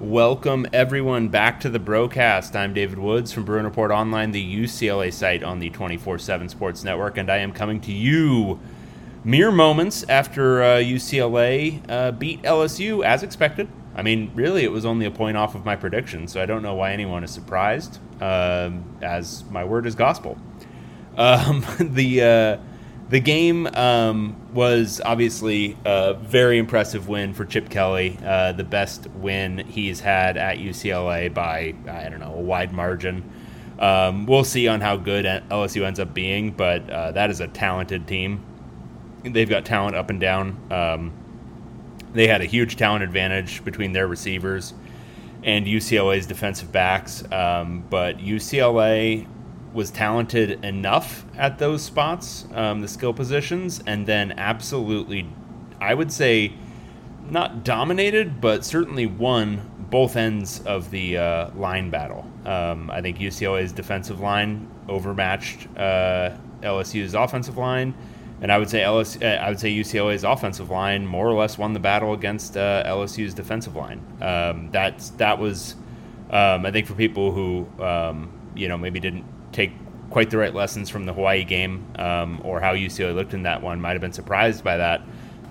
Welcome everyone back to the broadcast. I'm David Woods from Bruin Report Online, the UCLA site on the 24/7 Sports Network, and I am coming to you mere moments after uh, UCLA uh, beat LSU as expected. I mean, really, it was only a point off of my prediction, so I don't know why anyone is surprised, um, as my word is gospel. Um, the uh, the game um, was obviously a very impressive win for Chip Kelly, uh, the best win he's had at UCLA by, I don't know, a wide margin. Um, we'll see on how good LSU ends up being, but uh, that is a talented team. They've got talent up and down. Um, they had a huge talent advantage between their receivers and UCLA's defensive backs, um, but UCLA was talented enough at those spots, um, the skill positions, and then absolutely, I would say, not dominated, but certainly won both ends of the uh, line battle. Um, I think UCLA's defensive line overmatched uh, LSU's offensive line, and I would say LSU, uh, I would say UCLA's offensive line more or less won the battle against uh, LSU's defensive line. Um, that's that was, um, I think, for people who um, you know maybe didn't take quite the right lessons from the Hawaii game um, or how UCLA looked in that one. Might have been surprised by that.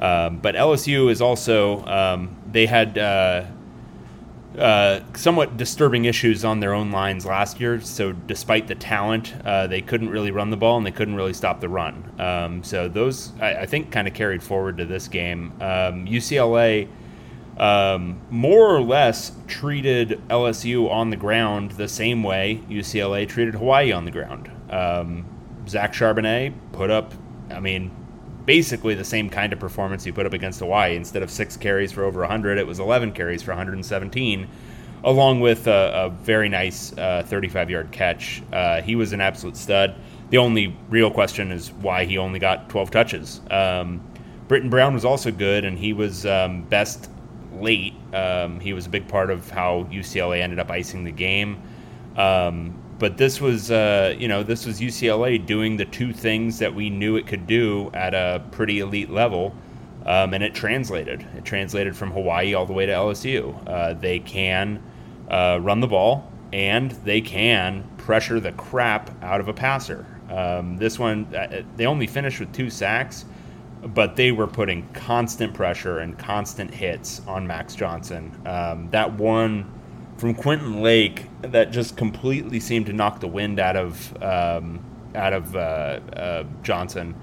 Um, but LSU is also, um, they had uh, uh, somewhat disturbing issues on their own lines last year. So, despite the talent, uh, they couldn't really run the ball and they couldn't really stop the run. Um, so, those, I, I think, kind of carried forward to this game. UCLA um, more or less treated LSU on the ground the same way UCLA treated Hawaii on the ground. Um, Zach Charbonnet put up, I mean, basically the same kind of performance he put up against Hawaii. Instead of six carries for over 100, it was 11 carries for 117, along with a, a very nice 35 uh, yard catch. Uh, he was an absolute stud. The only real question is why he only got 12 touches. Um, Brittain Brown was also good, and he was um, best late. Um, he was a big part of how UCLA ended up icing the game. Um, but this was, uh, you know, this was UCLA doing the two things that we knew it could do at a pretty elite level, um, and it translated. It translated from Hawaii all the way to LSU. Uh, they can uh, run the ball, and they can pressure the crap out of a passer. Um, this one, uh, they only finished with two sacks but they were putting constant pressure and constant hits on Max Johnson. Um, that one from Quentin Lake that just completely seemed to knock the wind out of um, out of uh, uh, Johnson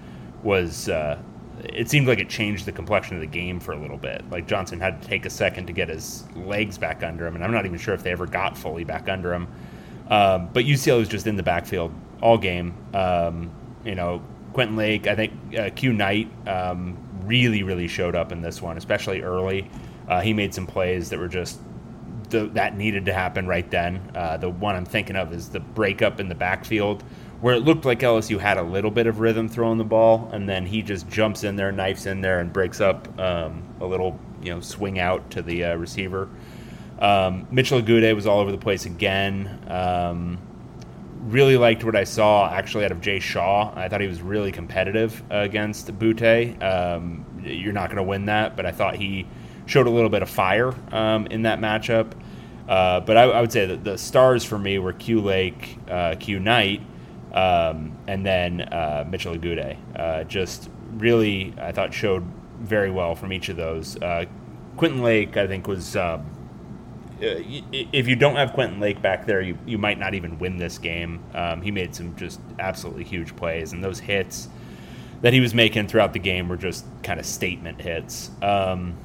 was. Uh, it seemed like it changed the complexion of the game for a little bit. Like Johnson had to take a second to get his legs back under him, and I'm not even sure if they ever got fully back under him. Um, but UCLA was just in the backfield all game. Um, you know, Quentin Lake, I think uh, Q Knight um, really, really showed up in this one, especially early. Uh, he made some plays that were just the, that needed to happen right then. Uh, the one I'm thinking of is the breakup in the backfield where it looked like LSU had a little bit of rhythm throwing the ball, and then he just jumps in there, knifes in there, and breaks up um, a little, you know, swing out to the uh, receiver. Um, Mitchell Agude was all over the place again. Um, really liked what I saw actually out of Jay Shaw. I thought he was really competitive against Boutte. Um, you're not going to win that, but I thought he showed a little bit of fire um, in that matchup. Uh, but I, I, would say that the stars for me were Q Lake, uh, Q Knight, um, and then uh, Mitchell Agude. Uh, just really, I thought showed very well from each of those. Uh, Quentin Lake, I think, was um, if you don't have Quentin Lake back there, you, you might not even win this game. Um, he made some just absolutely huge plays, and those hits that he was making throughout the game were just kind of statement hits. Um,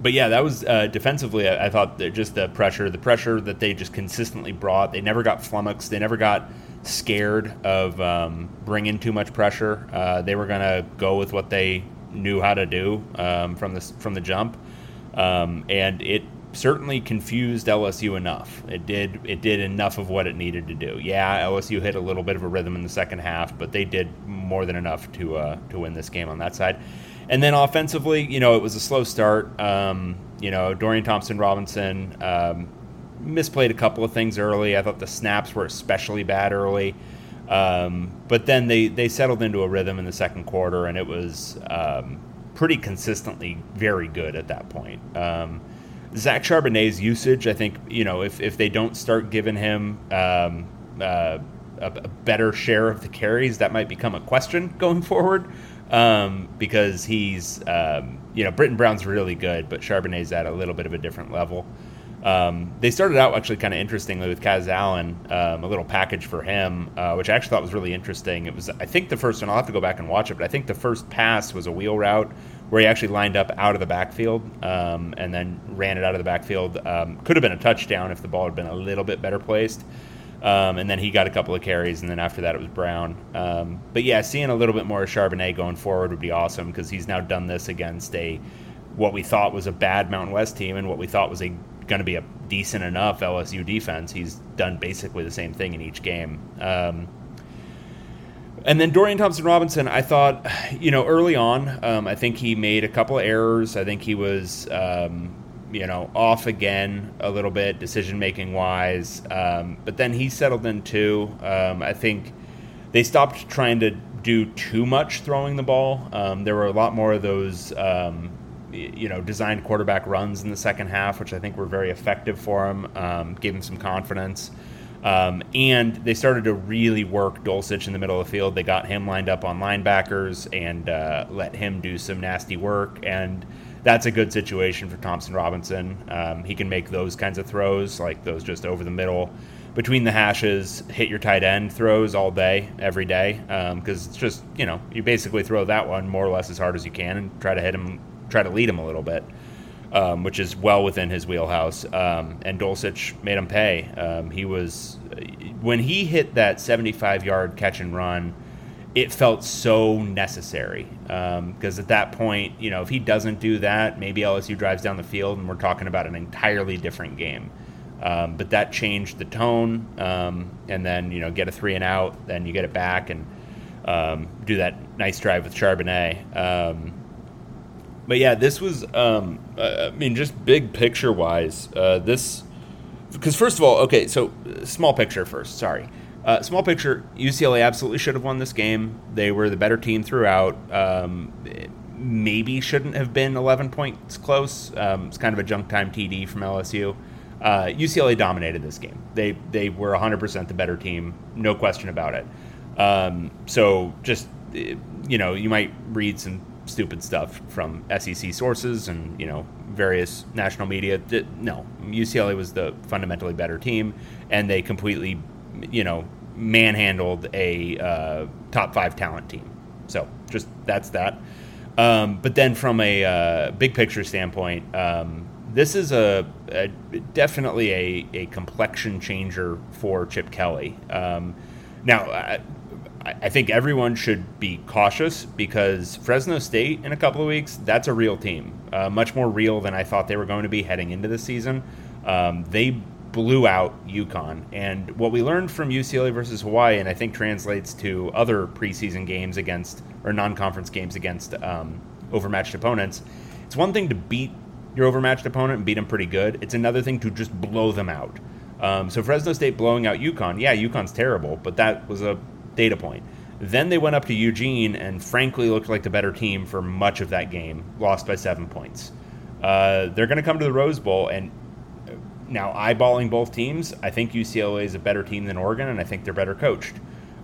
but yeah, that was uh, defensively. I, I thought just the pressure, the pressure that they just consistently brought. They never got flummoxed. They never got scared of um, bringing too much pressure. Uh, they were going to go with what they knew how to do um, from the from the jump, um, and it certainly confused LSU enough. It did it did enough of what it needed to do. Yeah, LSU hit a little bit of a rhythm in the second half, but they did more than enough to uh, to win this game on that side. And then offensively, you know, it was a slow start. Um, you know, Dorian Thompson Robinson um, misplayed a couple of things early. I thought the snaps were especially bad early. Um, but then they, they settled into a rhythm in the second quarter, and it was um, pretty consistently very good at that point. Um, Zach Charbonnet's usage, I think, you know, if, if they don't start giving him um, uh, a, a, better share of the carries, that might become a question going forward um, because he's, um, you know, Brittain Brown's really good, but Charbonnet's at a little bit of a different level. Um, they started out actually kind of interestingly with Kaz Allen, um, a little package for him, uh, which I actually thought was really interesting. It was, I think, the first one. I'll have to go back and watch it, but I think the first pass was a wheel route where he actually lined up out of the backfield um, and then ran it out of the backfield. Um, could have been a touchdown if the ball had been a little bit better placed. Um, and then he got a couple of carries, and then after that it was Brown. Um, but yeah, seeing a little bit more of Charbonnet going forward would be awesome because he's now done this against a what we thought was a bad Mountain West team and what we thought was a going to be a decent enough LSU defense. He's done basically the same thing in each game. Um, and then Dorian Thompson Robinson, I thought, you know, early on, um, I think he made a couple of errors. I think he was, um, you know, off again a little bit, decision making wise. Um, but then he settled in too. Um, I think they stopped trying to do too much throwing the ball. Um, there were a lot more of those um, you know, designed quarterback runs in the second half, which I think were very effective for him, gave him some confidence. Um, and they started to really work Dulcich in the middle of the field. They got him lined up on linebackers and uh, let him do some nasty work. And that's a good situation for Thompson Robinson. Um, he can make those kinds of throws, like those just over the middle, between the hashes, hit your tight end throws all day, every day. Because um, it's just, you know, you basically throw that one more or less as hard as you can and try to hit him try to lead him a little bit, um, which is well within his wheelhouse. Um, and Dulcich made him pay. Um, he was when he hit that 75 yard catch and run. It felt so necessary because um, at that point, you know, if he doesn't do that, maybe LSU drives down the field and we're talking about an entirely different game. Um, but that changed the tone. Um, and then, you know, get a three and out, then you get it back and do that nice drive with Charbonnet. But yeah, this was, um, uh, I mean, just big picture wise, uh, this, because first of all, okay, so uh, small picture first, sorry. Uh, small picture, UCLA absolutely should have won this game. They were the better team throughout. Um, maybe shouldn't have been 11 points close. Um, it's kind of a junk time TD from LSU. Uh, UCLA dominated this game. They they were 100% the better team, no question about it. Um, so just you know, you might read some stupid stuff from SEC sources and you know various national media. No, UCLA was the fundamentally better team, and they completely, you know, manhandled a uh, top five talent team. So just that's that. Um, but then from a uh, big picture standpoint, um, this is a, a definitely a, a, complexion changer for Chip Kelly. Um, now, I think everyone should be cautious because Fresno State in a couple of weeks, that's a real team. Uh, much more real than I thought they were going to be heading into the season. Um, they blew out UConn. And what we learned from UCLA versus Hawaii, and I think translates to other preseason games against, or non conference games against um, overmatched opponents, it's one thing to beat your overmatched opponent and beat them pretty good, it's another thing to just blow them out. Um, so Fresno State blowing out UConn, yeah, UConn's terrible, but that was a data point. Then they went up to Eugene and frankly looked like the better team for much of that game, lost by seven points. Uh, they're going to come to the Rose Bowl, and now eyeballing both teams, I think UCLA is a better team than Oregon, and I think they're better coached.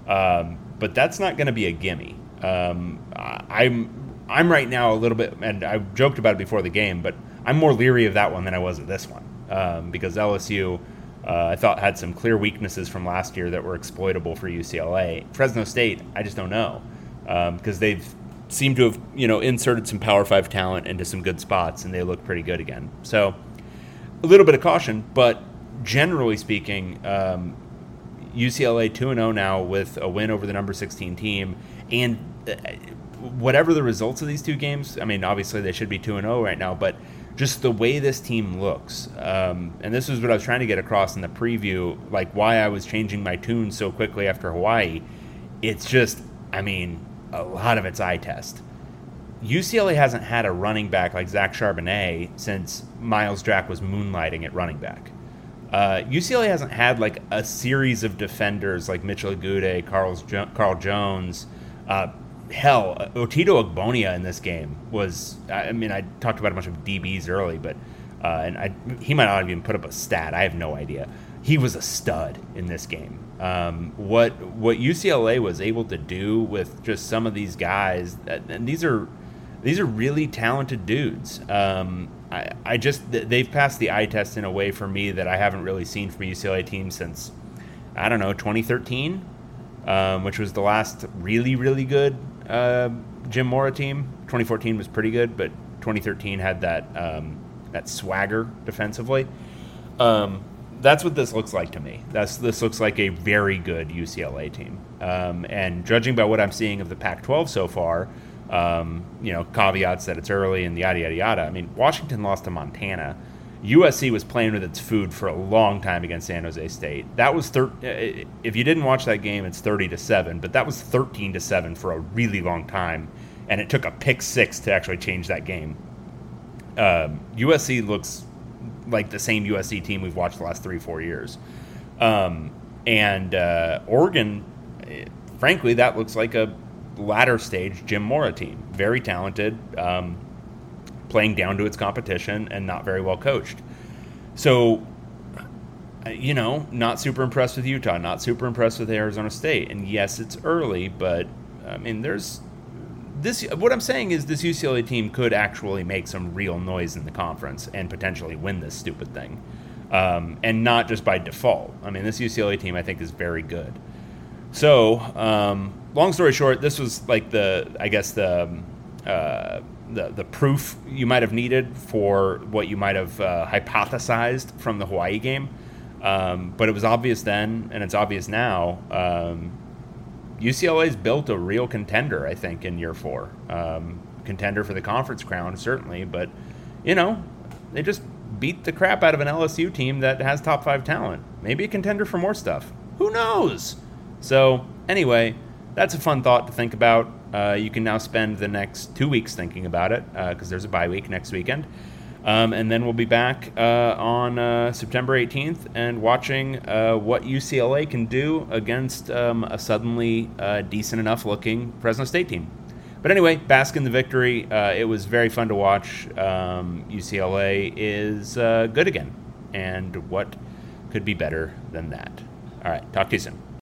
Um, but that's not going to be a gimme. Um, I'm I'm right now a little bit, and I joked about it before the game, but I'm more leery of that one than I was of this one um, because LSU uh, I thought had some clear weaknesses from last year that were exploitable for UCLA. Fresno State, I just don't know because um, they've seemed to have you know inserted some Power Five talent into some good spots, and they look pretty good again. So a little bit of caution, but generally speaking, um, UCLA two and zero oh now with a win over the number sixteen team, and uh, whatever the results of these two games, I mean, obviously they should be two and zero oh right now, but just the way this team looks. Um, and this is what I was trying to get across in the preview, like why I was changing my tune so quickly after Hawaii. It's just, I mean, a lot of it's eye test. UCLA hasn't had a running back like Zach Charbonnet since Myles Jack was moonlighting at running back. Uh, UCLA hasn't had like a series of defenders like Mitchell Agude, Carl, jo- Carl Jones, uh, hell, Otito Ogbonnia in this game was. I mean, I talked about a bunch of DBs early, but uh, and I, he might not even put up a stat. I have no idea. He was a stud in this game. Um, what what UCLA was able to do with just some of these guys, and these are these are really talented dudes. Um, I, I just they've passed the eye test in a way for me that I haven't really seen from UCLA team since I don't know 2013, um, which was the last really really good uh, Jim Mora team. 2014 was pretty good, but 2013 had that um, that swagger defensively. Um, that's what this looks like to me. That's this looks like a very good UCLA team. Um, and judging by what I'm seeing of the Pac-12 so far, um, you know, caveats that it's early and the yada yada yada. I mean, Washington lost to Montana. USC was playing with its food for a long time against San Jose State. That was thir- if you didn't watch that game, it's thirty to seven, but that was thirteen to seven for a really long time, and it took a pick six to actually change that game. Um, USC looks like the same USC team we've watched the last three four years, um, and uh, Oregon, eh, frankly, that looks like a latter stage Jim Mora team. Very talented, um, playing down to its competition, and not very well coached. So, you know, not super impressed with Utah, not super impressed with Arizona State. And yes, it's early, but I mean, there's this. What I'm saying is, this UCLA team could actually make some real noise in the conference and potentially win this stupid thing. Um, and not just by default. I mean, this UCLA team I think is very good. So, um, long story short, this was like the, I guess the, um, uh, the the proof you might have needed for what you might have uh, hypothesized from the Hawaii game. Um, but it was obvious then, and it's obvious now. Um, UCLA's built a real contender, I think, in year four. Um, contender for the conference crown, certainly, but you know, they just beat the crap out of an LSU team that has top five talent. Maybe a contender for more stuff. Who knows? So, anyway, that's a fun thought to think about. Uh, you can now spend the next two weeks thinking about it because uh, there's a bye week next weekend. Um, and then we'll be back uh, on uh, September 18th and watching what UCLA can do against um, a suddenly decent enough looking Fresno State team. But anyway, bask in the victory. it was very fun to watch. Um, UCLA is good again. And what could be better than that? All right, talk to you soon.